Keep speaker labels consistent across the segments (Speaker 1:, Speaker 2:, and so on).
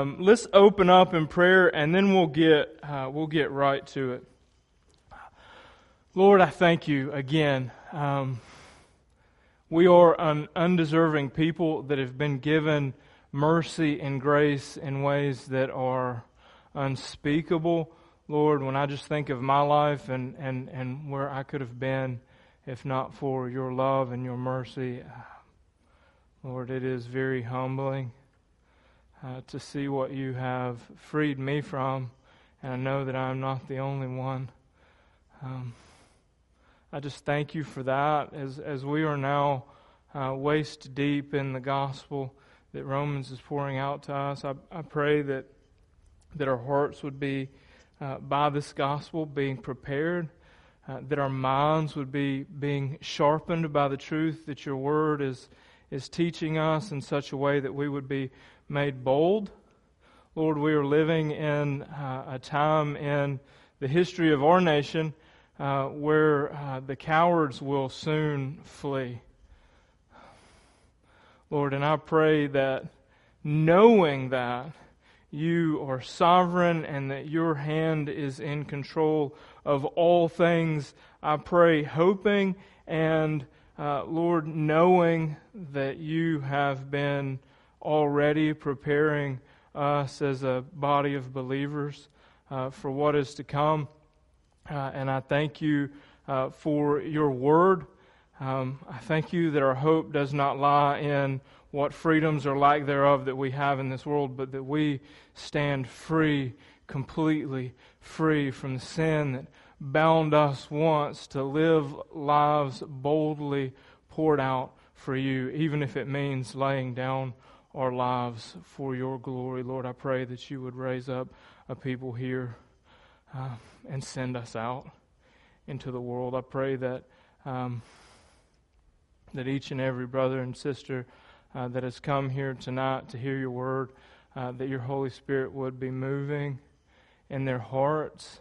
Speaker 1: Um, let's open up in prayer, and then we'll get uh, we'll get right to it. Lord, I thank you again. Um, we are an undeserving people that have been given mercy and grace in ways that are unspeakable. Lord, when I just think of my life and, and, and where I could have been if not for your love and your mercy, Lord, it is very humbling uh, to see what you have freed me from, and I know that I'm not the only one. Um, I just thank you for that as, as we are now uh, waist deep in the gospel that Romans is pouring out to us. I, I pray that, that our hearts would be, uh, by this gospel, being prepared, uh, that our minds would be being sharpened by the truth that your word is, is teaching us in such a way that we would be made bold. Lord, we are living in uh, a time in the history of our nation uh, where uh, the cowards will soon flee. Lord, and I pray that knowing that you are sovereign and that your hand is in control of all things, I pray, hoping and, uh, Lord, knowing that you have been already preparing us as a body of believers uh, for what is to come. Uh, and I thank you uh, for your word. Um, I thank you that our hope does not lie in what freedoms are like thereof that we have in this world, but that we stand free, completely free from the sin that bound us once to live lives boldly poured out for you, even if it means laying down our lives for your glory. Lord, I pray that you would raise up a people here uh, and send us out into the world. I pray that um, that each and every brother and sister uh, that has come here tonight to hear your word, uh, that your Holy Spirit would be moving in their hearts,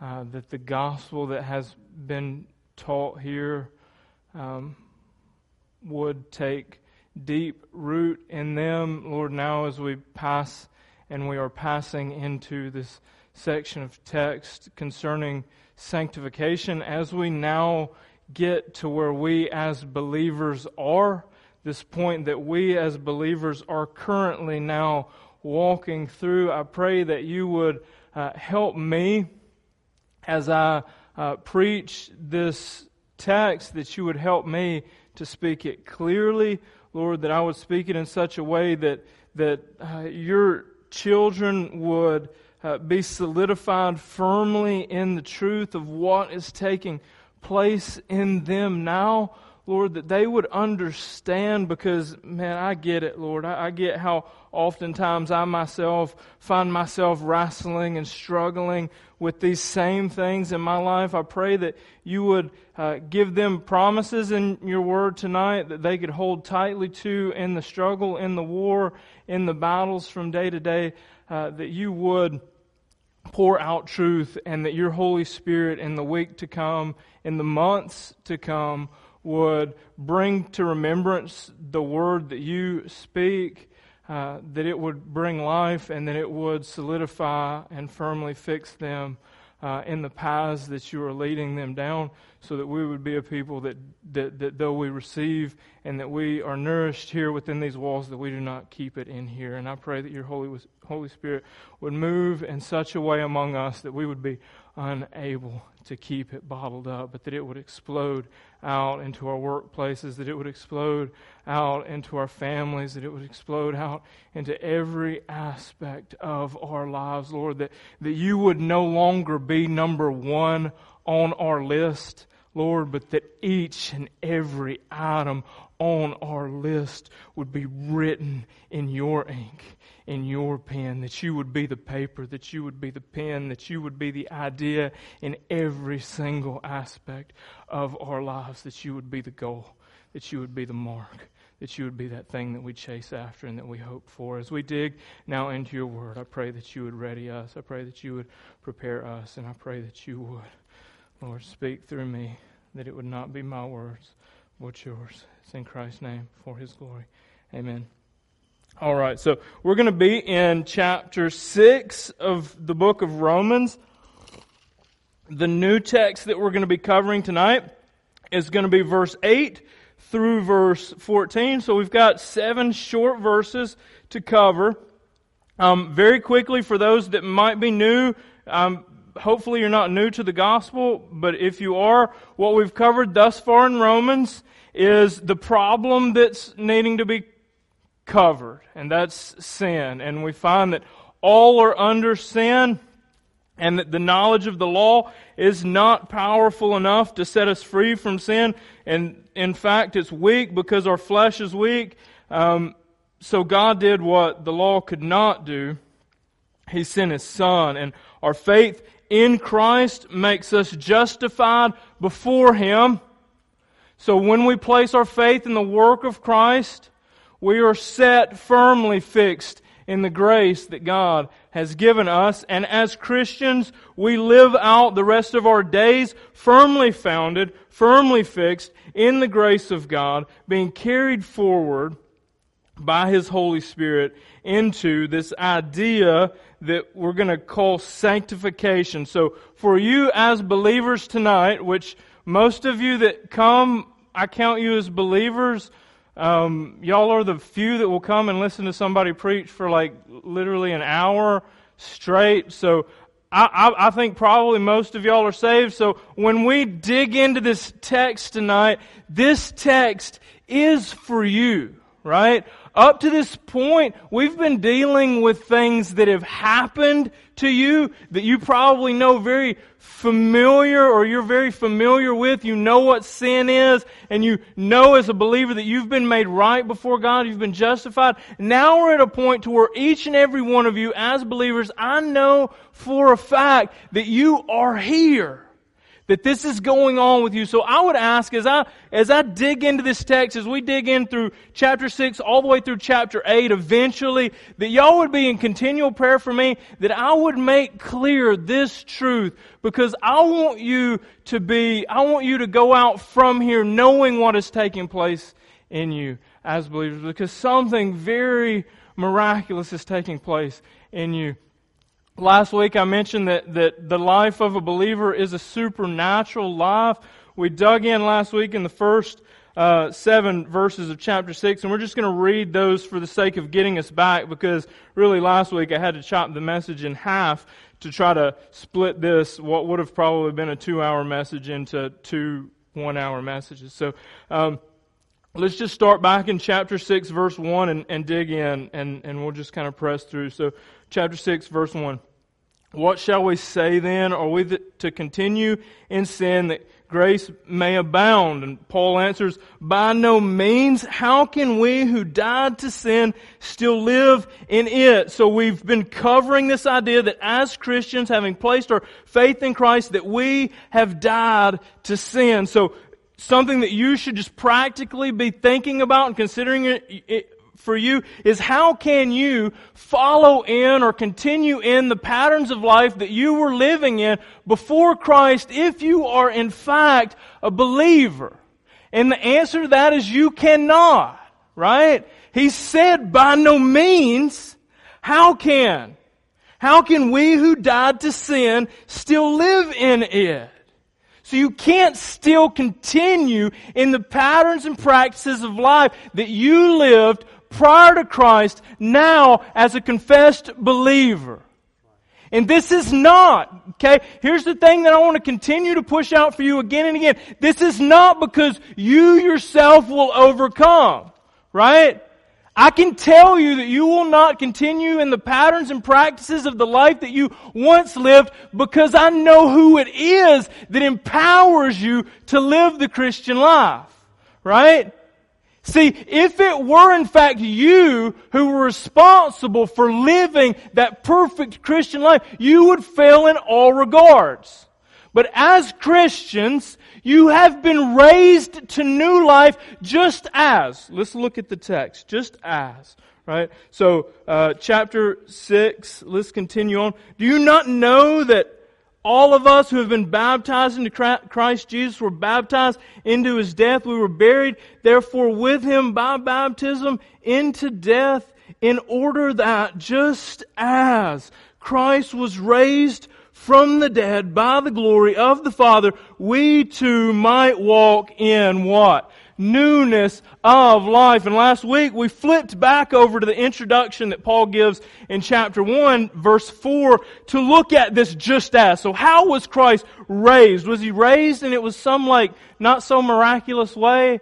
Speaker 1: uh, that the gospel that has been taught here um, would take deep root in them. Lord, now as we pass and we are passing into this section of text concerning sanctification, as we now get to where we as believers are, this point that we as believers are currently now walking through, I pray that you would uh, help me as I uh, preach this text, that you would help me to speak it clearly, Lord, that I would speak it in such a way that, that uh, your children would uh, be solidified firmly in the truth of what is taking place in them now. Lord, that they would understand because, man, I get it, Lord. I, I, get how oftentimes I myself find myself wrestling and struggling with these same things in my life. I pray that you would uh, give them promises in your word tonight that they could hold tightly to in the struggle, in the war, in the battles from day to day, uh, that you would pour out truth and that your Holy Spirit in the week to come, in the months to come, would bring to remembrance the word that you speak, uh, that it would bring life and that it would solidify and firmly fix them uh, in the paths that you are leading them down, so that we would be a people that, that, that though we receive and that we are nourished here within these walls, that we do not keep it in here. And I pray that your Holy, Holy Spirit would move in such a way among us that we would be unable to keep it bottled up, but that it would explode out into our workplaces, that it would explode out into our families, that it would explode out into every aspect of our lives, Lord, that, that you would no longer be number one on our list, Lord, but that each and every item on our list would be written in your ink in your pen, that you would be the paper, that you would be the pen, that you would be the idea in every single aspect of our lives, that you would be the goal, that you would be the mark, that you would be that thing that we chase after and that we hope for. As we dig now into your word, I pray that you would ready us. I pray that you would prepare us, and I pray that you would, Lord, speak through me, that it would not be my words, but yours. It's in Christ's name, for his glory. Amen. All right, so we're going to be in chapter 6 of the book of Romans. The new text that we're going to be covering tonight is going to be verse 8 through verse 14. So we've got seven short verses to cover. Um, very quickly, for those that might be new, um, hopefully you're not new to the gospel, but if you are, what we've covered thus far in Romans is the problem that's needing to be covered, and that's sin. And we find that all are under sin, and that the knowledge of the law is not powerful enough to set us free from sin. And in fact, it's weak because our flesh is weak. Um, so God did what the law could not do. He sent His Son, and our faith in Christ makes us justified before Him. So when we place our faith in the work of Christ, we are set firmly fixed in the grace that God has given us. And as Christians, we live out the rest of our days firmly founded, firmly fixed in the grace of God, being carried forward by His Holy Spirit into this idea that we're going to call sanctification. So for you as believers tonight, which most of you that come, I count you as believers, um, y'all are the few that will come and listen to somebody preach for like literally an hour straight. So I, I, I, think probably most of y'all are saved. So when we dig into this text tonight, this text is for you, right? Up to this point, we've been dealing with things that have happened to you that you probably know very familiar or you're very familiar with. You know what sin is and you know as a believer that you've been made right before God. You've been justified. Now we're at a point to where each and every one of you as believers, I know for a fact that you are here that this is going on with you. So I would ask as I, as I dig into this text, as we dig in through chapter 6 all the way through chapter 8 eventually, that y'all would be in continual prayer for me, that I would make clear this truth because I want you to be, I want you to go out from here knowing what is taking place in you as believers because something very miraculous is taking place in you. Last week I mentioned that, that the life of a believer is a supernatural life. We dug in last week in the first uh, seven verses of chapter 6, and we're just going to read those for the sake of getting us back because really last week I had to chop the message in half to try to split this, what would have probably been a two hour message, into two one hour messages. So, um, let's just start back in chapter 6, verse 1, and, and dig in, and, and we'll just kind of press through. So, chapter 6, verse 1. What shall we say then? Are we to continue in sin that grace may abound? And Paul answers, By no means. How can we who died to sin still live in it? So we've been covering this idea that as Christians, having placed our faith in Christ, that we have died to sin. So something that you should just practically be thinking about and considering it, for you is how can you follow in or continue in the patterns of life that you were living in before Christ if you are in fact a believer? And the answer to that is you cannot, right? He said by no means, how can? How can we who died to sin still live in it? So you can't still continue in the patterns and practices of life that you lived prior to Christ, now as a confessed believer. And this is not, okay, here's the thing that I want to continue to push out for you again and again. This is not because you yourself will overcome, right? I can tell you that you will not continue in the patterns and practices of the life that you once lived because I know who it is that empowers you to live the Christian life. Right? See, if it were in fact you who were responsible for living that perfect Christian life, you would fail in all regards. But as Christians, you have been raised to new life just as. Let's look at the text. Just as. Right? So, uh, chapter 6, let's continue on. Do you not know that all of us who have been baptized into Christ Jesus were baptized into his death. We were buried, therefore, with him by baptism into death, in order that just as Christ was raised from the dead by the glory of the Father, we too might walk in what? Newness of life. And last week we flipped back over to the introduction that Paul gives in chapter 1 verse 4 to look at this just as. So how was Christ raised? Was he raised and it was some like not so miraculous way?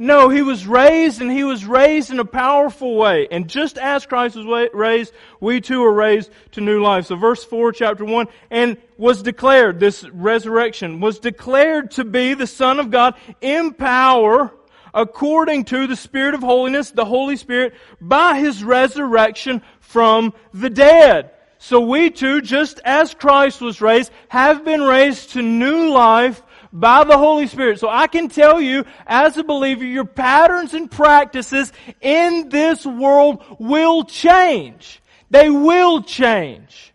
Speaker 1: No, he was raised and he was raised in a powerful way. And just as Christ was raised, we too are raised to new life. So verse 4, chapter 1, and was declared, this resurrection, was declared to be the Son of God in power according to the Spirit of holiness, the Holy Spirit, by his resurrection from the dead. So we too, just as Christ was raised, have been raised to new life by the Holy Spirit. So I can tell you, as a believer, your patterns and practices in this world will change. They will change.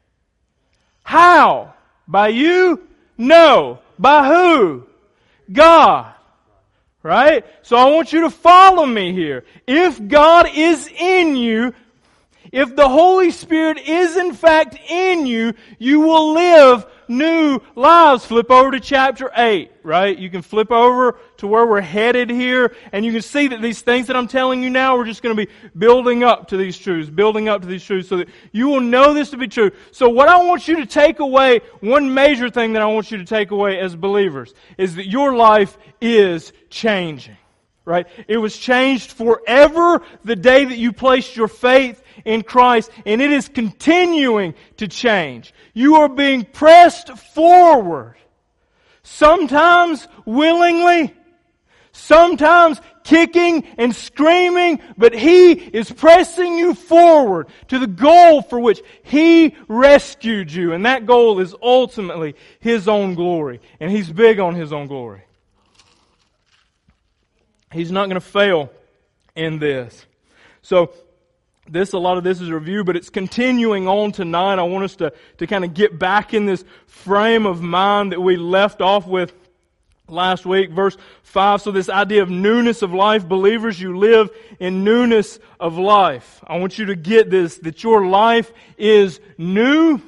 Speaker 1: How? By you? No. By who? God. Right? So I want you to follow me here. If God is in you, if the Holy Spirit is in fact in you, you will live new lives. Flip over to chapter 8, right? You can flip over to where we're headed here, and you can see that these things that I'm telling you now, we're just going to be building up to these truths, building up to these truths so that you will know this to be true. So what I want you to take away, one major thing that I want you to take away as believers, is that your life is changing right? It was changed forever the day that you placed your faith in Christ, and it is continuing to change. You are being pressed forward. Sometimes willingly, sometimes kicking and screaming, but He is pressing you forward to the goal for which He rescued you. And that goal is ultimately His own glory. And He's big on His own glory. He's not going to fail in this. So, this, a lot of this is a review, but it's continuing on tonight. I want us to, to kind of get back in this frame of mind that we left off with last week, verse 5. So this idea of newness of life, believers, you live in newness of life. I want you to get this, that your life is new.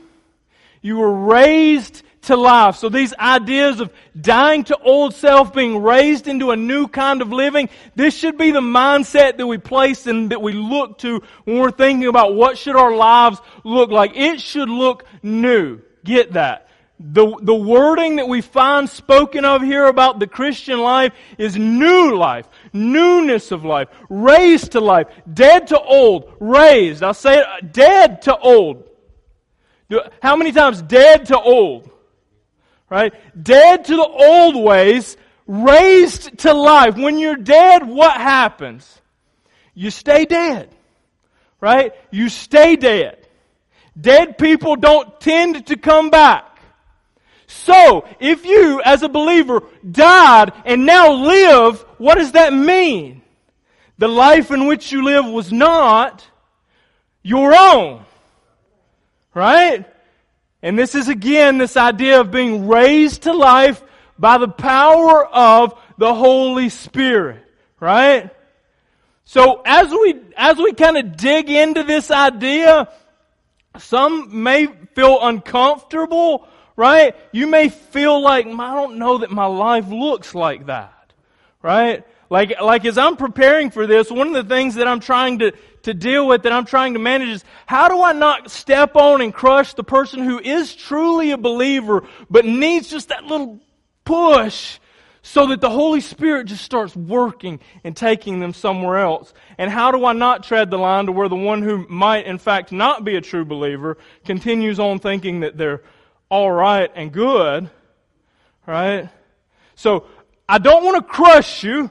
Speaker 1: You were raised to life. So these ideas of dying to old self, being raised into a new kind of living, this should be the mindset that we place and that we look to when we're thinking about what should our lives look like. It should look new. Get that. The, the wording that we find spoken of here about the Christian life is new life, newness of life, raised to life, dead to old, raised. I'll say it, dead to old. How many times dead to old? Right? Dead to the old ways, raised to life. When you're dead, what happens? You stay dead, right? You stay dead. Dead people don't tend to come back. So, if you, as a believer, died and now live, what does that mean? The life in which you live was not your own. Right? And this is again this idea of being raised to life by the power of the Holy Spirit. Right? So as we, as we kind of dig into this idea, some may feel uncomfortable, right? You may feel like, I don't know that my life looks like that, right? Like, like as I'm preparing for this, one of the things that I'm trying to, to deal with, that I'm trying to manage is how do I not step on and crush the person who is truly a believer, but needs just that little push so that the Holy Spirit just starts working and taking them somewhere else? And how do I not tread the line to where the one who might in fact not be a true believer continues on thinking that they're alright and good, right? So, I don't want to crush you,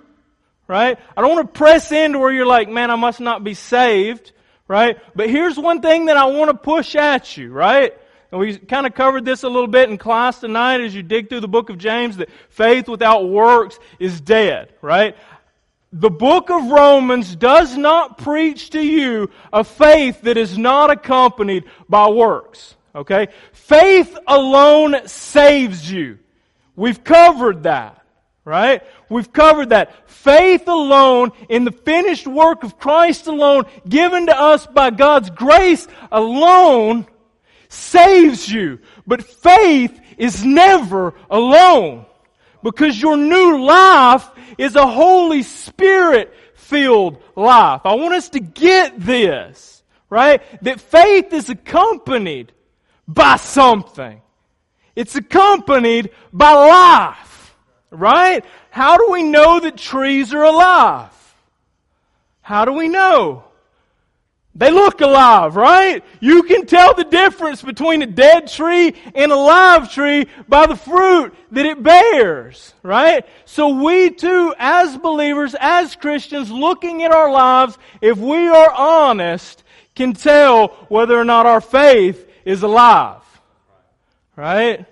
Speaker 1: right? I don't want to press into where you're like, man, I must not be saved, right? But here's one thing that I want to push at you, right? And we kind of covered this a little bit in class tonight as you dig through the book of James that faith without works is dead, right? The book of Romans does not preach to you a faith that is not accompanied by works. Okay? Faith alone saves you. We've covered that. Right? We've covered that. Faith alone in the finished work of Christ alone, given to us by God's grace alone, saves you. But faith is never alone. Because your new life is a Holy Spirit filled life. I want us to get this, right? That faith is accompanied by something. It's accompanied by life, right? How do we know that trees are alive? How do we know? They look alive, right? You can tell the difference between a dead tree and a live tree by the fruit that it bears, right? So we too, as believers, as Christians, looking at our lives, if we are honest, can tell whether or not our faith is alive. Right?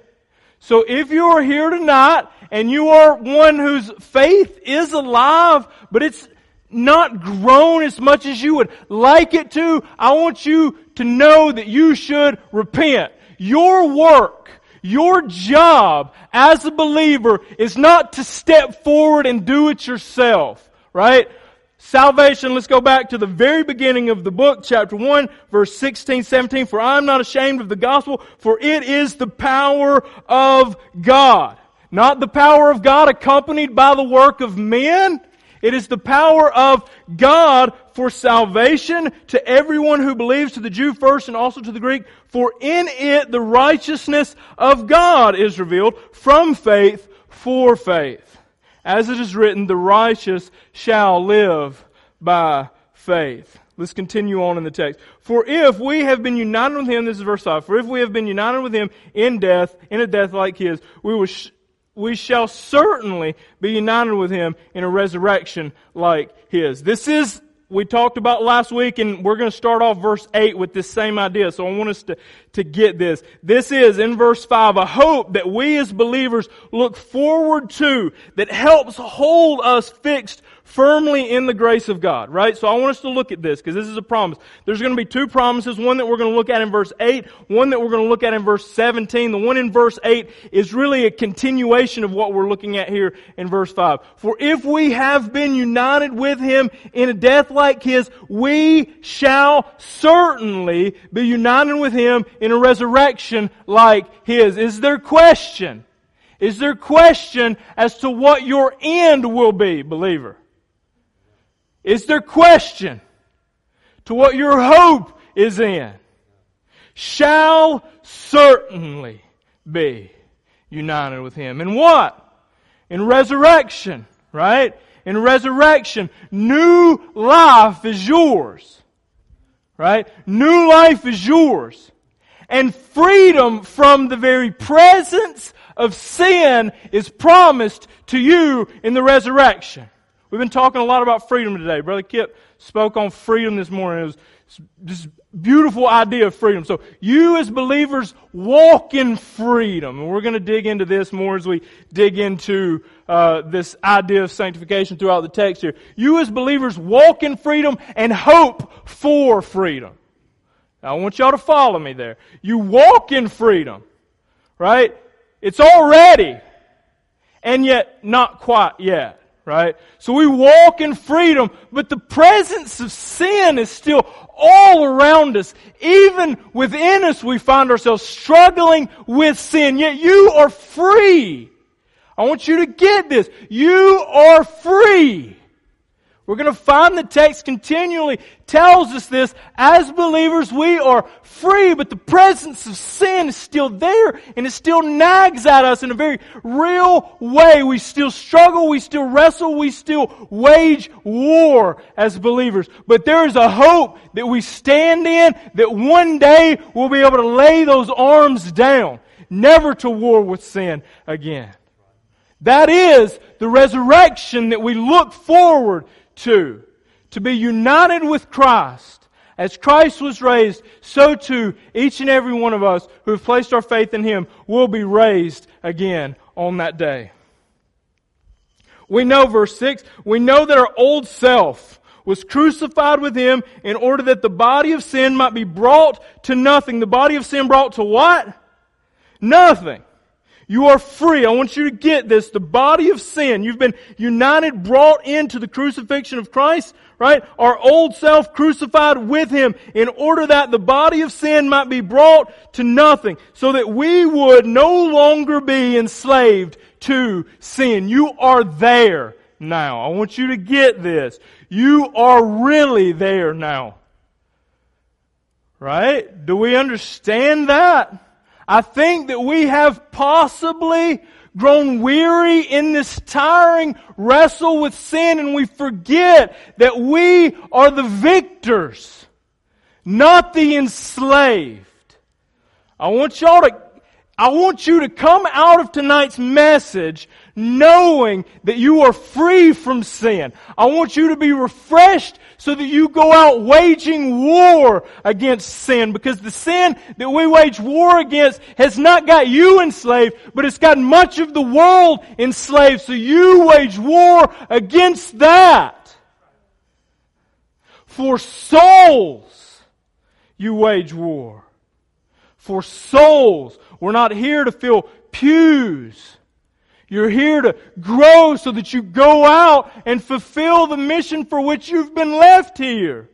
Speaker 1: So if you are here tonight and you are one whose faith is alive, but it's not grown as much as you would like it to, I want you to know that you should repent. Your work, your job as a believer is not to step forward and do it yourself, right? Salvation, let's go back to the very beginning of the book, chapter 1, verse 16, 17. For I am not ashamed of the gospel, for it is the power of God. Not the power of God accompanied by the work of men. It is the power of God for salvation to everyone who believes, to the Jew first and also to the Greek. For in it the righteousness of God is revealed from faith for faith. As it is written, the righteous shall live by faith. Let's continue on in the text. For if we have been united with him, this is verse 5, for if we have been united with him in death, in a death like his, we will sh- we shall certainly be united with him in a resurrection like his. This is we talked about last week, and we're going to start off verse 8 with this same idea. So I want us to, to get this. This is, in verse 5, a hope that we as believers look forward to that helps hold us fixed firmly in the grace of God, right? So I want us to look at this because this is a promise. There's going to be two promises, one that we're going to look at in verse 8, one that we're going to look at in verse 17. The one in verse 8 is really a continuation of what we're looking at here in verse 5. For if we have been united with him in a death like his, we shall certainly be united with him in a resurrection like his. Is there question? Is there question as to what your end will be, believer? Is there question to what your hope is in? Shall certainly be united with Him. In what? In resurrection, right? In resurrection, new life is yours. Right? New life is yours. And freedom from the very presence of sin is promised to you in the resurrection. We've been talking a lot about freedom today. Brother Kip spoke on freedom this morning. It was this beautiful idea of freedom. So you as believers walk in freedom. And we're going to dig into this more as we dig into uh, this idea of sanctification throughout the text here. You as believers walk in freedom and hope for freedom. Now, I want y'all to follow me there. You walk in freedom, right? It's already, and yet not quite yet right? So we walk in freedom, but the presence of sin is still all around us. Even within us, we find ourselves struggling with sin, yet you are free. I want you to get this. You are free. We're going to find the text continually tells us this. As believers, we are free, but the presence of sin is still there and it still nags at us in a very real way. We still struggle, we still wrestle, we still wage war as believers. But there is a hope that we stand in that one day we'll be able to lay those arms down, never to war with sin again. That is the resurrection that we look forward to. To be united with Christ. As Christ was raised, so too each and every one of us who have placed our faith in Him will be raised again on that day. We know, verse 6, we know that our old self was crucified with Him in order that the body of sin might be brought to nothing. The body of sin brought to what? Nothing. You are free. I want you to get this. The body of sin. You've been united, brought into the crucifixion of Christ, right? Our old self crucified with Him in order that the body of sin might be brought to nothing so that we would no longer be enslaved to sin. You are there now. I want you to get this. You are really there now. Right? Do we understand that? I think that we have possibly grown weary in this tiring wrestle with sin and we forget that we are the victors, not the enslaved. I want y'all to I want you to come out of tonight's message knowing that you are free from sin. I want you to be refreshed so that you go out waging war against sin because the sin that we wage war against has not got you enslaved, but it's got much of the world enslaved. So you wage war against that. For souls, you wage war. For souls. We're not here to fill pews. You're here to grow so that you go out and fulfill the mission for which you've been left here.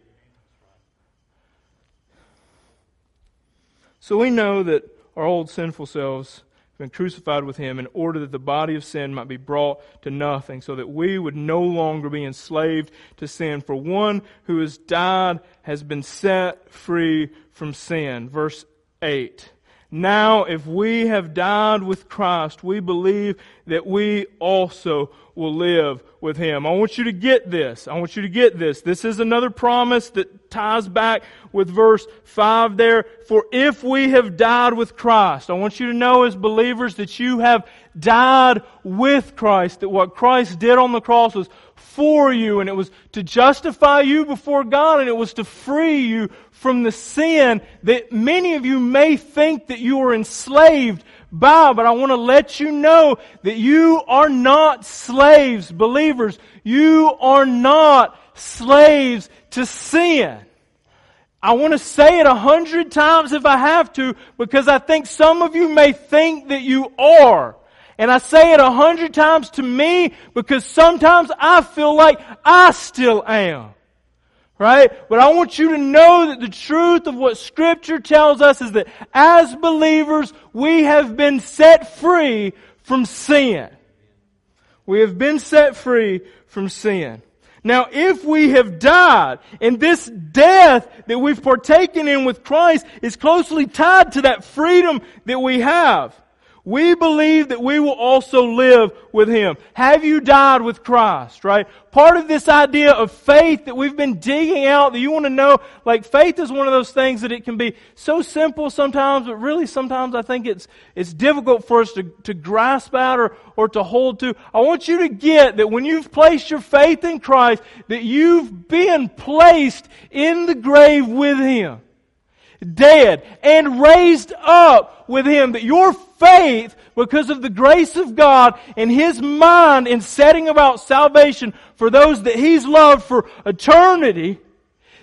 Speaker 1: So we know that our old sinful selves have been crucified with him in order that the body of sin might be brought to nothing, so that we would no longer be enslaved to sin. For one who has died has been set free from sin. Verse 8. Now, if we have died with Christ, we believe that we also will live with Him. I want you to get this. I want you to get this. This is another promise that ties back with verse 5 there. For if we have died with Christ, I want you to know as believers that you have died with Christ, that what Christ did on the cross was for you, and it was to justify you before God, and it was to free you from the sin that many of you may think that you are enslaved by, but I want to let you know that you are not slaves, believers. You are not slaves to sin. I want to say it a hundred times if I have to, because I think some of you may think that you are. And I say it a hundred times to me because sometimes I feel like I still am. Right? But I want you to know that the truth of what scripture tells us is that as believers, we have been set free from sin. We have been set free from sin. Now, if we have died, and this death that we've partaken in with Christ is closely tied to that freedom that we have we believe that we will also live with Him. Have you died with Christ, right? Part of this idea of faith that we've been digging out that you want to know, like faith is one of those things that it can be so simple sometimes, but really sometimes I think it's, it's difficult for us to, to grasp at or, or to hold to. I want you to get that when you've placed your faith in Christ, that you've been placed in the grave with Him dead, and raised up with him. That your faith, because of the grace of God and his mind in setting about salvation for those that he's loved for eternity,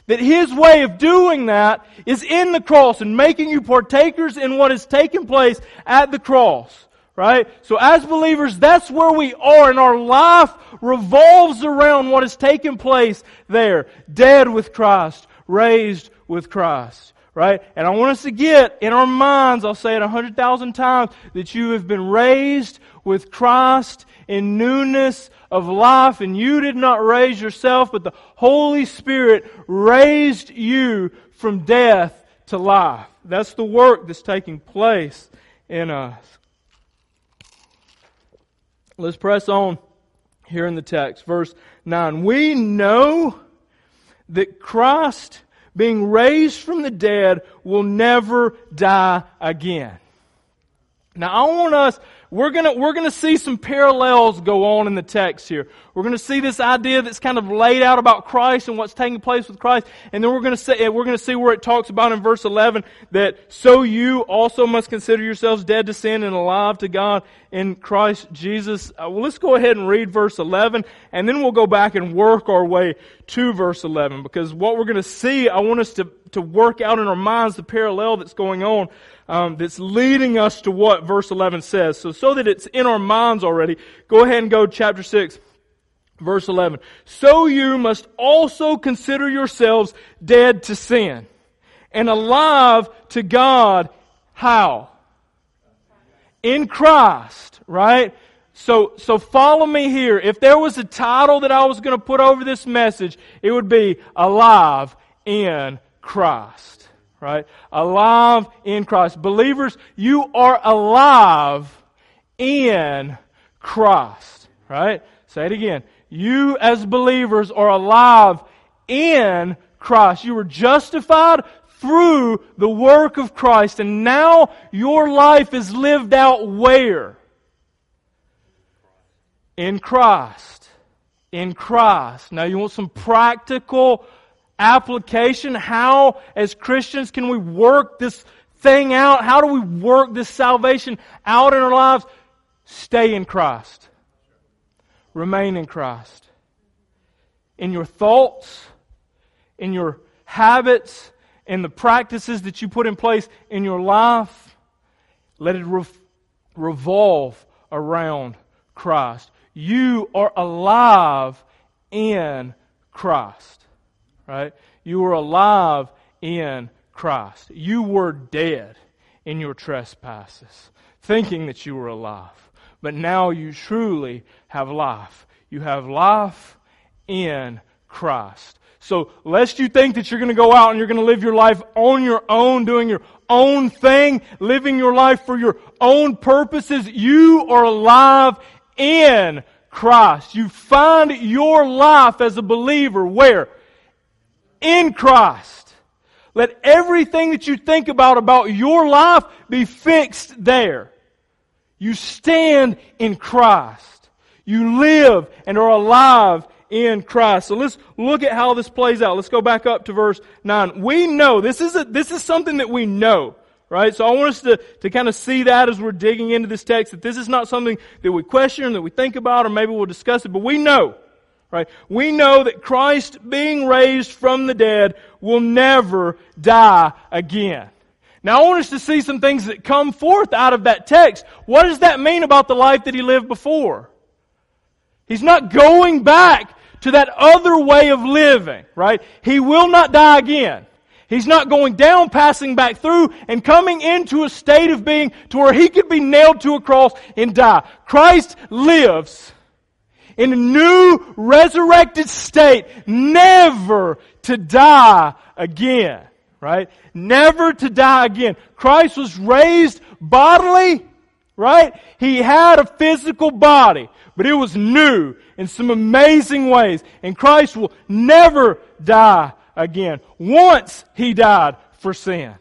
Speaker 1: that his way of doing that is in the cross and making you partakers in what has taken place at the cross. Right? So as believers, that's where we are and our life revolves around what has taken place there. Dead with Christ, raised with Christ right? And I want us to get in our minds, I'll say it a hundred thousand times, that you have been raised with Christ in newness of life, and you did not raise yourself, but the Holy Spirit raised you from death to life. That's the work that's taking place in us. Let's press on here in the text. Verse 9. We know that Christ being raised from the dead, will never die again. Now I want us we're gonna, we're gonna see some parallels go on in the text here. We're gonna see this idea that's kind of laid out about Christ and what's taking place with Christ. And then we're gonna say, we're gonna see where it talks about in verse 11 that so you also must consider yourselves dead to sin and alive to God in Christ Jesus. Uh, well, let's go ahead and read verse 11 and then we'll go back and work our way to verse 11 because what we're gonna see, I want us to, to work out in our minds the parallel that's going on um, that's leading us to what verse 11 says. So but so that it's in our minds already, go ahead and go chapter 6, verse 11. So you must also consider yourselves dead to sin and alive to God. How? In Christ, right? So, so follow me here. If there was a title that I was going to put over this message, it would be Alive in Christ. Right? Alive in Christ. Believers, you are alive in Christ. Right? Say it again. You as believers are alive in Christ. You were justified through the work of Christ and now your life is lived out where? In Christ. In Christ. Now you want some practical application? How, as Christians, can we work this thing out? How do we work this salvation out in our lives? Stay in Christ. Remain in Christ. In your thoughts, in your habits, in the practices that you put in place in your life, let it revolve around Christ. You are alive in Christ right? You were alive in Christ. You were dead in your trespasses, thinking that you were alive. But now you truly have life. You have life in Christ. So, lest you think that you're going to go out and you're going to live your life on your own, doing your own thing, living your life for your own purposes, you are alive in Christ. You find your life as a believer where? in Christ. Let everything that you think about about your life be fixed there. You stand in Christ. You live and are alive in Christ. So let's look at how this plays out. Let's go back up to verse 9. We know, this is, a, this is something that we know, right? So I want us to, to kind of see that as we're digging into this text, that this is not something that we question, that we think about, or maybe we'll discuss it, but we know Right? We know that Christ being raised from the dead will never die again. Now I want us to see some things that come forth out of that text. What does that mean about the life that he lived before? He's not going back to that other way of living, right? He will not die again. He's not going down, passing back through, and coming into a state of being to where he could be nailed to a cross and die. Christ lives in a new resurrected state, never to die again. Right? Never to die again. Christ was raised bodily, right? He had a physical body, but it was new in some amazing ways. And Christ will never die again. Once He died for sin.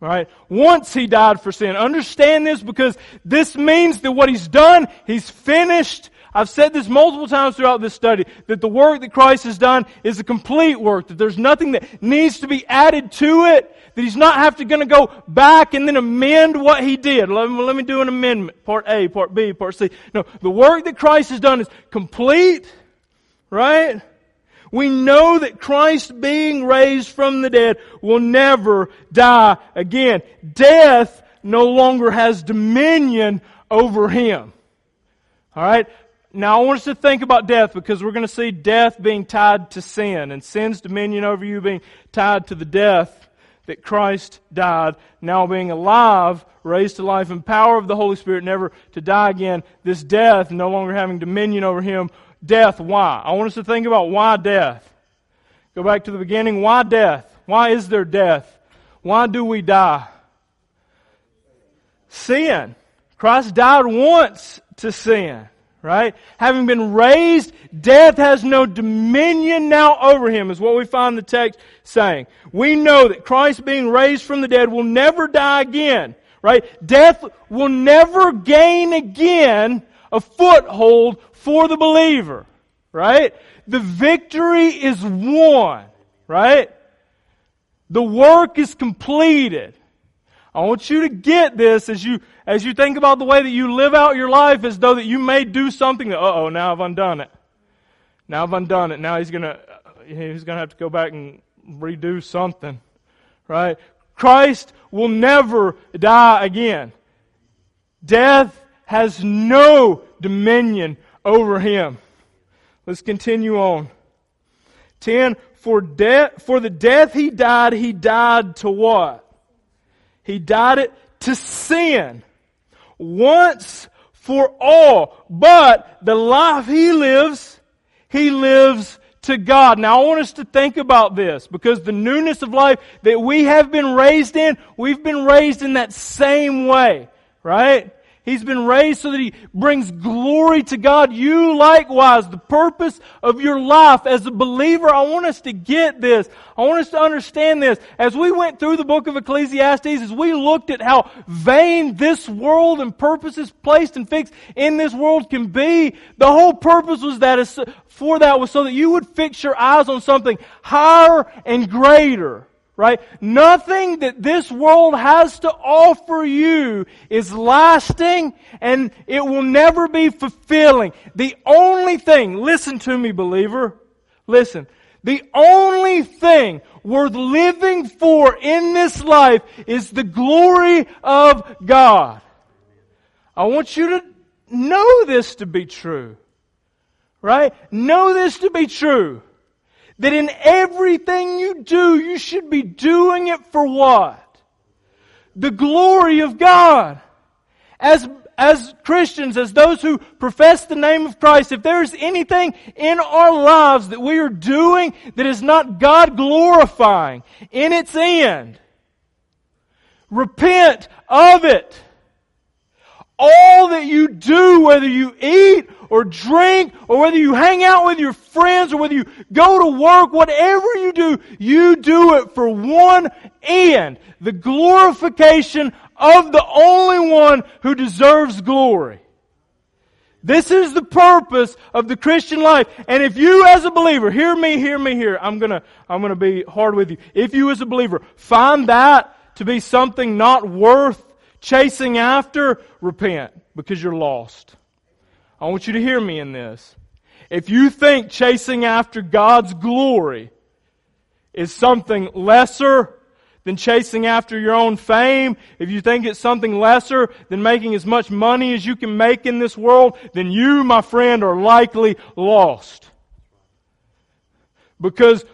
Speaker 1: Right? Once He died for sin. Understand this because this means that what He's done, He's finished I've said this multiple times throughout this study that the work that Christ has done is a complete work, that there's nothing that needs to be added to it, that He's not have to going to go back and then amend what He did. Let me, let me do an amendment. Part A, part B, part C. No, the work that Christ has done is complete, right? We know that Christ being raised from the dead will never die again. Death no longer has dominion over him. Alright? Now I want us to think about death because we're going to see death being tied to sin and sin's dominion over you being tied to the death that Christ died, now being alive, raised to life in power of the Holy Spirit, never to die again. This death no longer having dominion over him. Death, why? I want us to think about why death. Go back to the beginning. Why death? Why is there death? Why do we die? Sin. Christ died once to sin right? Having been raised, death has no dominion now over him, is what we find the text saying. We know that Christ being raised from the dead will never die again, right? Death will never gain again a foothold for the believer, right? The victory is won, right? The work is completed. I want you to get this as you, as you think about the way that you live out your life as though that you may do something that, uh oh, now I've undone it. Now I've undone it. Now he's gonna, he's gonna have to go back and redo something. Right? Christ will never die again. Death has no dominion over him. Let's continue on. 10. For, de- for the death he died, he died to what? He died it to sin. Once for all. But the life he lives, he lives to God. Now I want us to think about this because the newness of life that we have been raised in, we've been raised in that same way, right? He's been raised so that He brings glory to God. You likewise, the purpose of your life as a believer, I want us to get this. I want us to understand this. As we went through the book of Ecclesiastes, as we looked at how vain this world and purposes placed and fixed in this world can be, the whole purpose was that for that was so that you would fix your eyes on something higher and greater right? Nothing that this world has to offer you is lasting and it will never be fulfilling. The only thing, listen to me believer, listen, the only thing worth living for in this life is the glory of God. I want you to know this to be true. Right? Know this to be true. That in everything you do, you should be doing it for what? The glory of God. As, as Christians, as those who profess the name of Christ, if there is anything in our lives that we are doing that is not God glorifying in its end, repent of it. All that you do, whether you eat or drink or whether you hang out with your friends or whether you go to work, whatever you do, you do it for one end. The glorification of the only one who deserves glory. This is the purpose of the Christian life. And if you as a believer, hear me, hear me here. I'm gonna, I'm gonna be hard with you. If you as a believer find that to be something not worth chasing after, repent because you're lost. I want you to hear me in this. If you think chasing after God's glory is something lesser than chasing after your own fame, if you think it's something lesser than making as much money as you can make in this world, then you, my friend, are likely lost. Because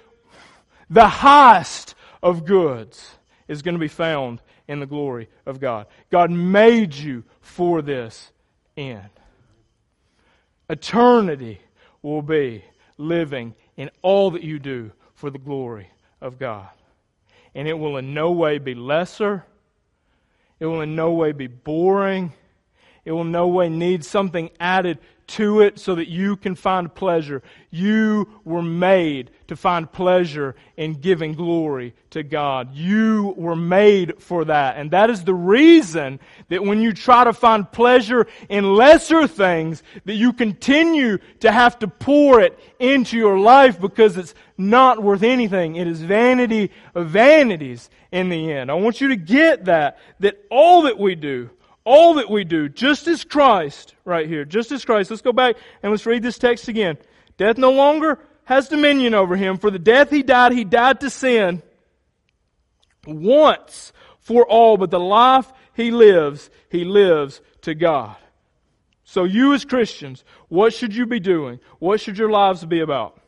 Speaker 1: the highest of goods is going to be found in the glory of God. God made you for this end eternity will be living in all that you do for the glory of God. And it will in no way be lesser. It will in no way be boring. It will in no way need something added to it so that you can find pleasure. You were made to find pleasure in giving glory to God. You were made for that. And that is the reason that when you try to find pleasure in lesser things, that you continue to have to pour it into your life because it's not worth anything. It is vanity of vanities in the end. I want you to get that, that all that we do, all that we do, just as Christ, right here, just as Christ. Let's go back and let's read this text again. Death no longer has dominion over him. For the death he died, he died to sin once for all, but the life he lives, he lives to God. So you as Christians, what should you be doing? What should your lives be about?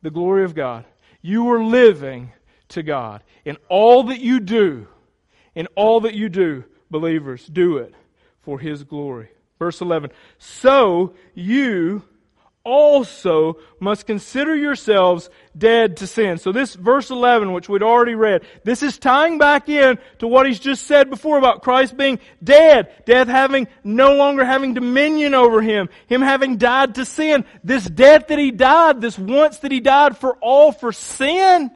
Speaker 1: The glory of God. You are living to God. In all that you do, in all that you do, believers, do it for His glory. Verse 11. So you also must consider yourselves dead to sin. So this verse 11, which we'd already read, this is tying back in to what he's just said before about Christ being dead, death having, no longer having dominion over him, him having died to sin. This death that he died, this once that he died for all for sin,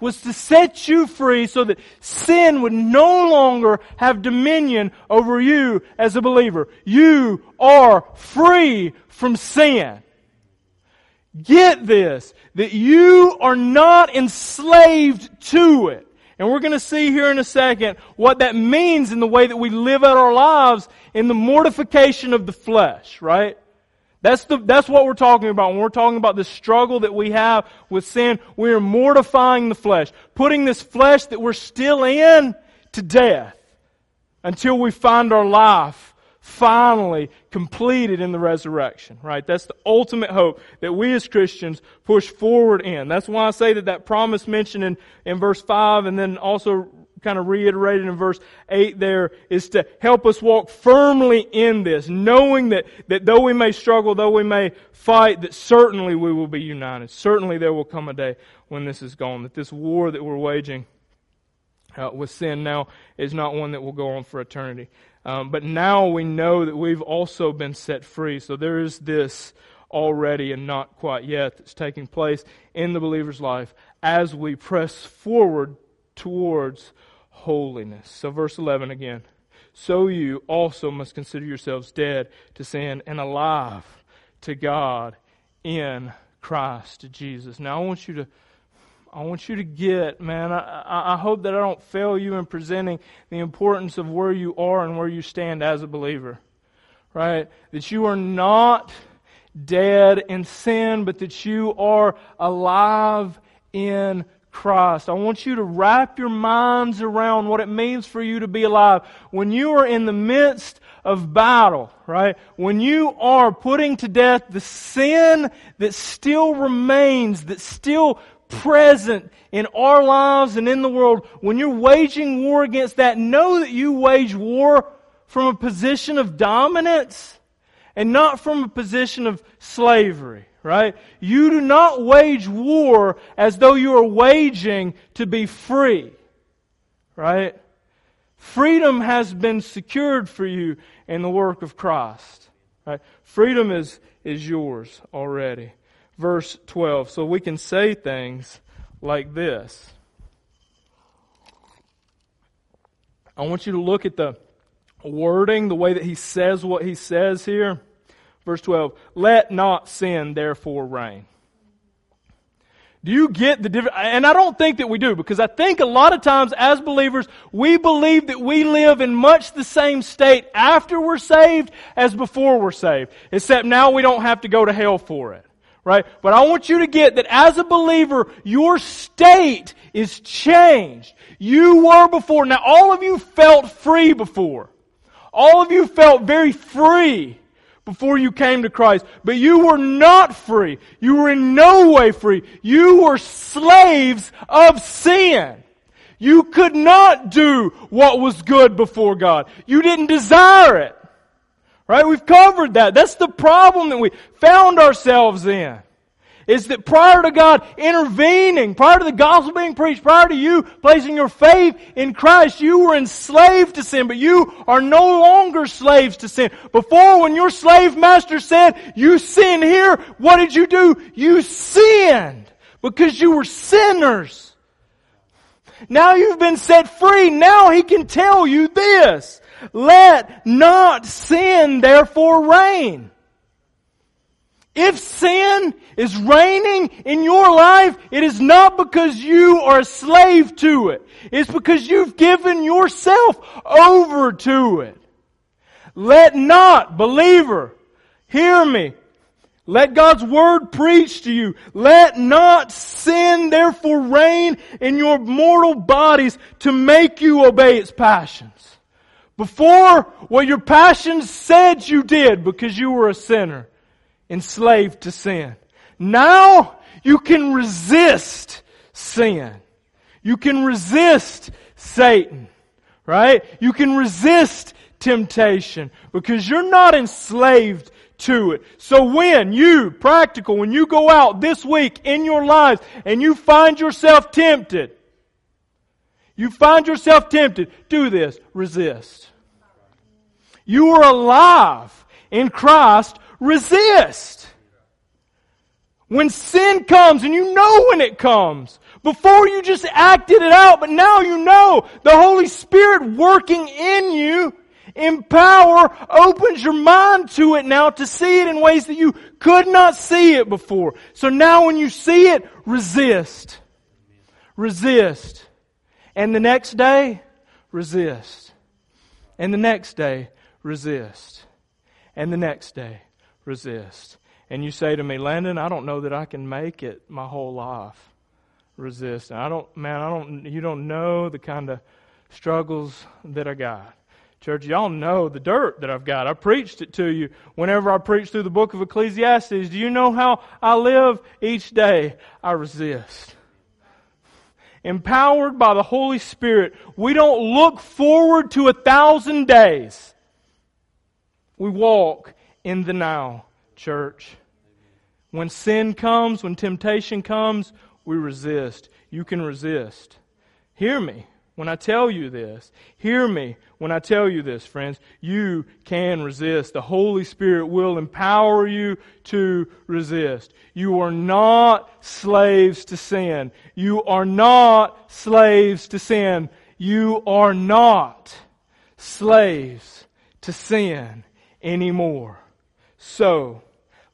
Speaker 1: was to set you free so that sin would no longer have dominion over you as a believer. You are free from sin. Get this, that you are not enslaved to it. And we're going to see here in a second what that means in the way that we live out our lives in the mortification of the flesh, right? That's the, that's what we're talking about. When we're talking about the struggle that we have with sin, we are mortifying the flesh, putting this flesh that we're still in to death until we find our life finally completed in the resurrection, right? That's the ultimate hope that we as Christians push forward in. That's why I say that that promise mentioned in, in verse 5 and then also kind of reiterated in verse 8 there is to help us walk firmly in this, knowing that, that though we may struggle, though we may fight, that certainly we will be united. Certainly there will come a day when this is gone, that this war that we're waging uh, with sin now is not one that will go on for eternity. Um, but now we know that we've also been set free. So there is this already and not quite yet that's taking place in the believer's life as we press forward towards holiness. So, verse 11 again. So you also must consider yourselves dead to sin and alive to God in Christ Jesus. Now, I want you to. I want you to get, man, I, I hope that I don't fail you in presenting the importance of where you are and where you stand as a believer. Right? That you are not dead in sin, but that you are alive in Christ. I want you to wrap your minds around what it means for you to be alive. When you are in the midst of battle, right? When you are putting to death the sin that still remains, that's still present in our lives and in the world, when you're waging war against that, know that you wage war from a position of dominance and not from a position of slavery right? You do not wage war as though you are waging to be free, right? Freedom has been secured for you in the work of Christ, right? Freedom is, is yours already. Verse 12. So we can say things like this. I want you to look at the wording, the way that he says what he says here. Verse 12, let not sin therefore reign. Do you get the difference? And I don't think that we do because I think a lot of times as believers, we believe that we live in much the same state after we're saved as before we're saved. Except now we don't have to go to hell for it. Right? But I want you to get that as a believer, your state is changed. You were before. Now all of you felt free before. All of you felt very free before you came to Christ. But you were not free. You were in no way free. You were slaves of sin. You could not do what was good before God. You didn't desire it. Right? We've covered that. That's the problem that we found ourselves in is that prior to God intervening, prior to the gospel being preached, prior to you placing your faith in Christ, you were enslaved to sin, but you are no longer slaves to sin. Before, when your slave master said, you sin here, what did you do? You sinned because you were sinners. Now you've been set free. Now he can tell you this. Let not sin therefore reign. If sin is reigning in your life, it is not because you are a slave to it. It's because you've given yourself over to it. Let not, believer, hear me. Let God's word preach to you. Let not sin therefore reign in your mortal bodies to make you obey its passions. Before, what your passions said you did because you were a sinner enslaved to sin. Now you can resist sin. You can resist Satan, right? You can resist temptation because you're not enslaved to it. So when you, practical, when you go out this week in your lives and you find yourself tempted, you find yourself tempted, do this, resist. You are alive in Christ resist. When sin comes, and you know when it comes, before you just acted it out, but now you know the Holy Spirit working in you in power opens your mind to it now to see it in ways that you could not see it before. So now when you see it, resist. Resist. And the next day, resist. And the next day, resist. And the next day, resist. And you say to me, Landon, I don't know that I can make it my whole life. Resist. And I don't, man, I don't, you don't know the kind of struggles that I got. Church, y'all know the dirt that I've got. I preached it to you whenever I preached through the book of Ecclesiastes. Do you know how I live each day? I resist. Empowered by the Holy Spirit, we don't look forward to a thousand days. We walk in the now, church. When sin comes, when temptation comes, we resist. You can resist. Hear me when I tell you this. Hear me when I tell you this, friends. You can resist. The Holy Spirit will empower you to resist. You are not slaves to sin. You are not slaves to sin. You are not slaves to sin anymore. So,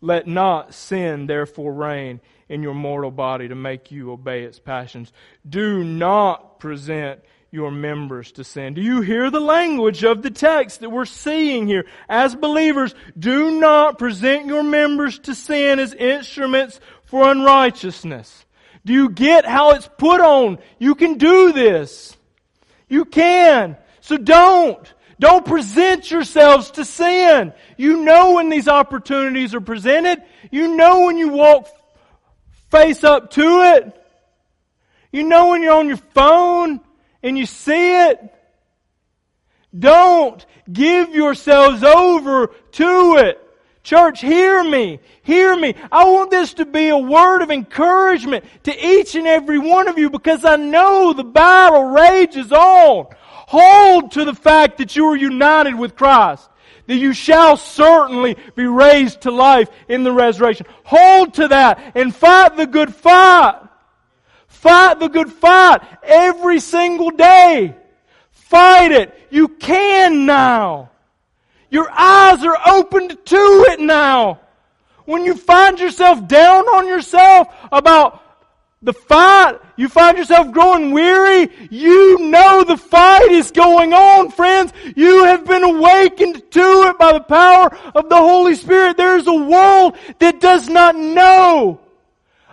Speaker 1: let not sin therefore reign in your mortal body to make you obey its passions. Do not present your members to sin. Do you hear the language of the text that we're seeing here? As believers, do not present your members to sin as instruments for unrighteousness. Do you get how it's put on? You can do this. You can. So don't. Don't present yourselves to sin. You know when these opportunities are presented. You know when you walk face up to it. You know when you're on your phone and you see it. Don't give yourselves over to it. Church, hear me. Hear me. I want this to be a word of encouragement to each and every one of you because I know the battle rages on. Hold to the fact that you are united with Christ. That you shall certainly be raised to life in the resurrection. Hold to that and fight the good fight. Fight the good fight every single day. Fight it. You can now. Your eyes are opened to it now. When you find yourself down on yourself about the fight, you find yourself growing weary, you know the fight is going on, friends. You have been awakened to it by the power of the Holy Spirit. There is a world that does not know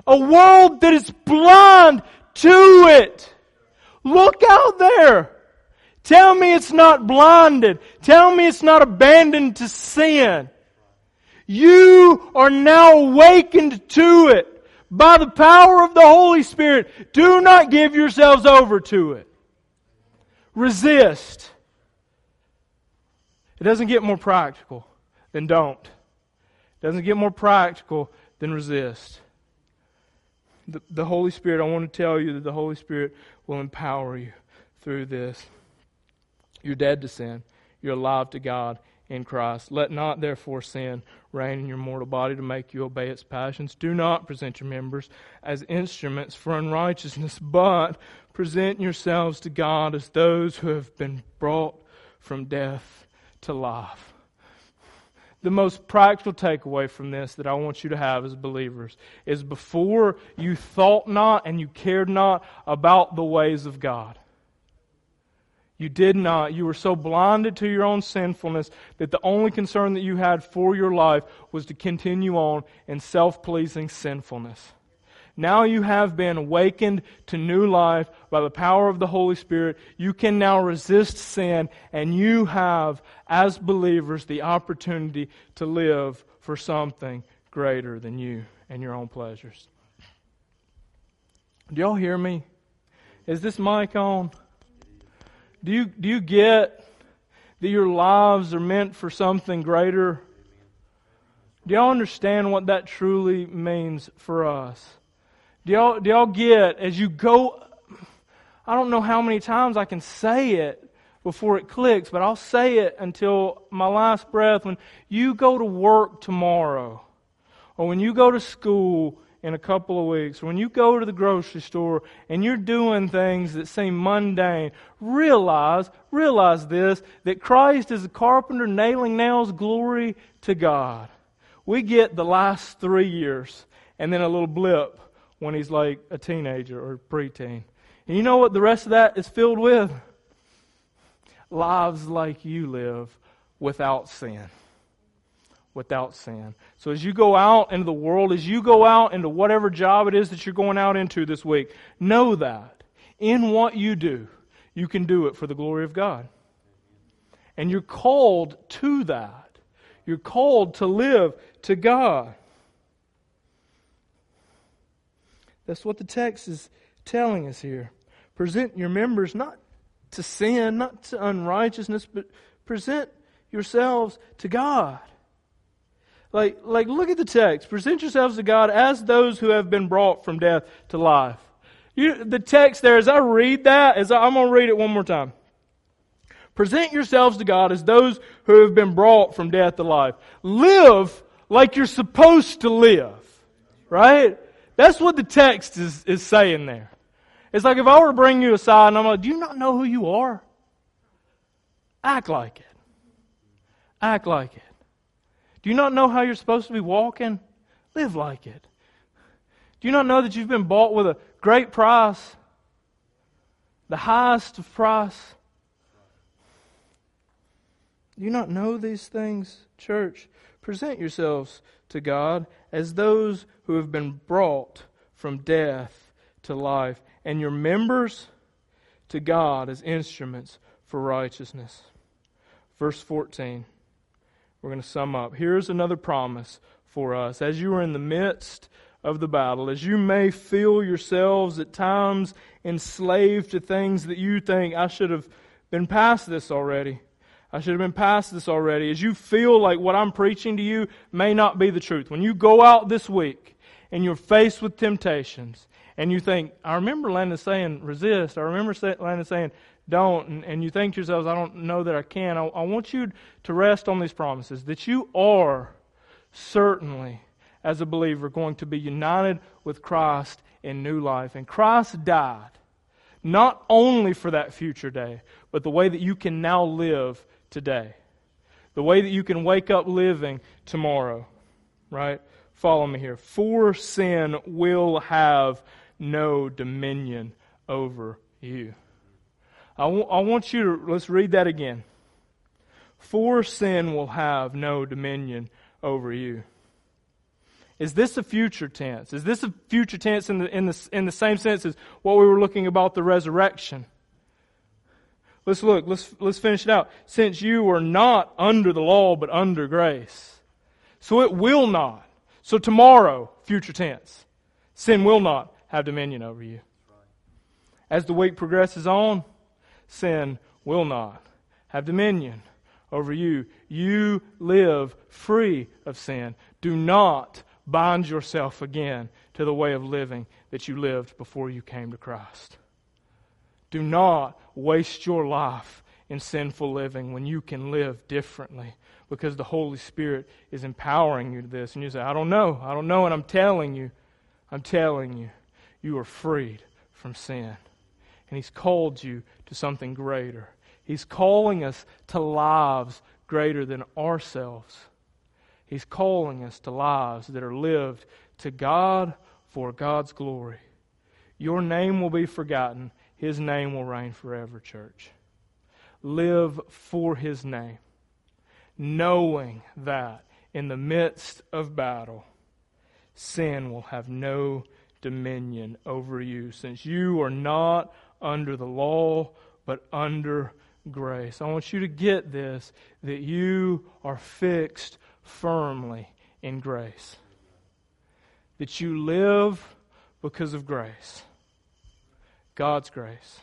Speaker 1: a world that is blind to it. Look out there. Tell me it's not blinded. Tell me it's not abandoned to sin. You are now awakened to it by the power of the Holy Spirit. Do not give yourselves over to it. Resist. It doesn't get more practical than don't. It doesn't get more practical than resist the, the Holy Spirit, I want to tell you that the Holy Spirit will empower you through this. You're dead to sin. You're alive to God in Christ. Let not therefore sin reign in your mortal body to make you obey its passions. Do not present your members as instruments for unrighteousness, but present yourselves to God as those who have been brought from death to life the most practical takeaway from this that I want you to have as believers is before you thought not and you cared not about the ways of God. You did not. You were so blinded to your own sinfulness that the only concern that you had for your life was to continue on in self pleasing sinfulness. Now you have been awakened to new life by the power of the Holy Spirit. You can now resist sin, and you have, as believers, the opportunity to live for something greater than you and your own pleasures. Do y'all hear me? Is this mic on? Do you, do you get that your lives are meant for something greater? Do y'all understand what that truly means for us? Do y'all, do y'all get, as you go, I don't know how many times I can say it before it clicks, but I'll say it until my last breath. When you go to work tomorrow, or when you go to school in a couple of weeks, when you go to the grocery store and you're doing things that seem mundane, realize, realize this, that Christ is a carpenter nailing nails glory to God. We get the last three years and then a little blip when he's like a teenager or preteen. And you know what the rest of that is filled with? Lives like you live without sin. Without sin. So as you go out into the world, as you go out into whatever job it is that you're going out into this week, know that in what you do, you can do it for the glory of God. And you're called to that. You're called to live to God. That's what the text is telling us here. Present your members not to sin, not to unrighteousness, but present yourselves to God. Like, like, look at the text. Present yourselves to God as those who have been brought from death to life. You, the text there, as I read that, as I, I'm going to read it one more time. Present yourselves to God as those who have been brought from death to life. Live like you're supposed to live. Right? That's what the text is, is saying there. It's like if I were to bring you aside and I'm like, do you not know who you are? Act like it. Act like it. Do you not know how you're supposed to be walking? Live like it. Do you not know that you've been bought with a great price? The highest of price? Do you not know these things, church? Present yourselves to God as those who have been brought from death to life, and your members to God as instruments for righteousness. Verse 14. We're going to sum up. Here's another promise for us. As you are in the midst of the battle, as you may feel yourselves at times enslaved to things that you think, I should have been past this already. I should have been past this already. As you feel like what I'm preaching to you may not be the truth. When you go out this week and you're faced with temptations and you think, I remember Landon saying resist. I remember Landon saying don't, and, and you think to yourselves, I don't know that I can. I, I want you to rest on these promises that you are certainly, as a believer, going to be united with Christ in new life. And Christ died not only for that future day, but the way that you can now live today. The way that you can wake up living tomorrow. Right? Follow me here. For sin will have no dominion over you. I, w- I want you to, let's read that again. For sin will have no dominion over you. Is this a future tense? Is this a future tense in the, in the, in the same sense as what we were looking about the resurrection? Let's look. Let's, let's finish it out. Since you are not under the law, but under grace. So it will not. So tomorrow, future tense, sin will not have dominion over you. As the week progresses on, sin will not have dominion over you. You live free of sin. Do not bind yourself again to the way of living that you lived before you came to Christ. Do not waste your life in sinful living when you can live differently because the Holy Spirit is empowering you to this. And you say, I don't know. I don't know. And I'm telling you, I'm telling you, you are freed from sin. And He's called you to something greater. He's calling us to lives greater than ourselves. He's calling us to lives that are lived to God for God's glory. Your name will be forgotten his name will reign forever, church. Live for His name, knowing that in the midst of battle, sin will have no dominion over you, since you are not under the law, but under grace. I want you to get this that you are fixed firmly in grace, that you live because of grace. God's grace.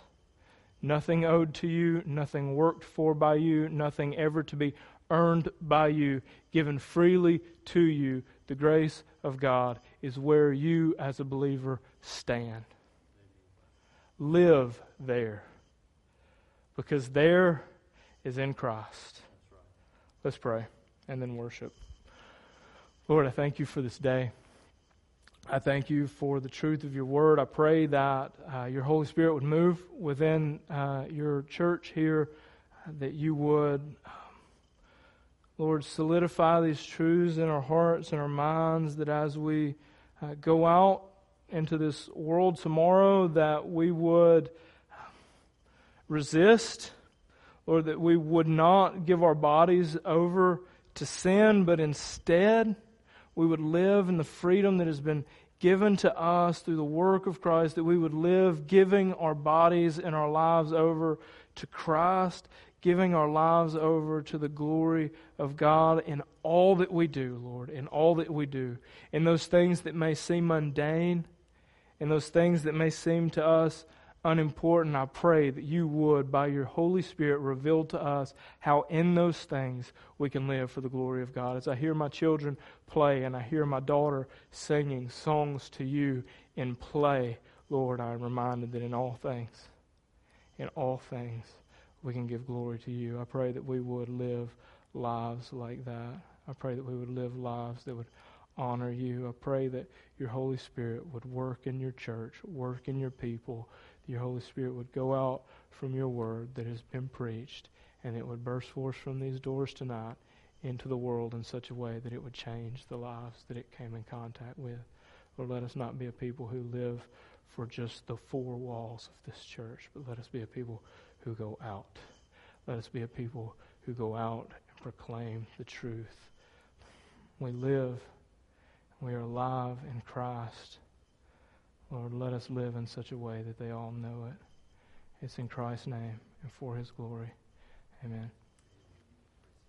Speaker 1: Nothing owed to you, nothing worked for by you, nothing ever to be earned by you, given freely to you. The grace of God is where you, as a believer, stand. Live there. Because there is in Christ. Let's pray and then worship. Lord, I thank you for this day. I thank you for the truth of your word. I pray that uh, your Holy Spirit would move within uh, your church here, that you would, um, Lord, solidify these truths in our hearts and our minds, that as we uh, go out into this world tomorrow, that we would resist, or that we would not give our bodies over to sin, but instead, we would live in the freedom that has been given to us through the work of Christ, that we would live giving our bodies and our lives over to Christ, giving our lives over to the glory of God in all that we do, Lord, in all that we do, in those things that may seem mundane, in those things that may seem to us unimportant, I pray that you would, by your Holy Spirit, reveal to us how in those things we can live for the glory of God. As I hear my children play and I hear my daughter singing songs to you in play, Lord, I am reminded that in all things, in all things, we can give glory to you. I pray that we would live lives like that. I pray that we would live lives that would honor you. I pray that your Holy Spirit would work in your church, work in your people, your Holy Spirit would go out from your word that has been preached, and it would burst forth from these doors tonight into the world in such a way that it would change the lives that it came in contact with. Lord, let us not be a people who live for just the four walls of this church, but let us be a people who go out. Let us be a people who go out and proclaim the truth. We live, we are alive in Christ. Lord, let us live in such a way that they all know it. It's in Christ's name and for his glory. Amen.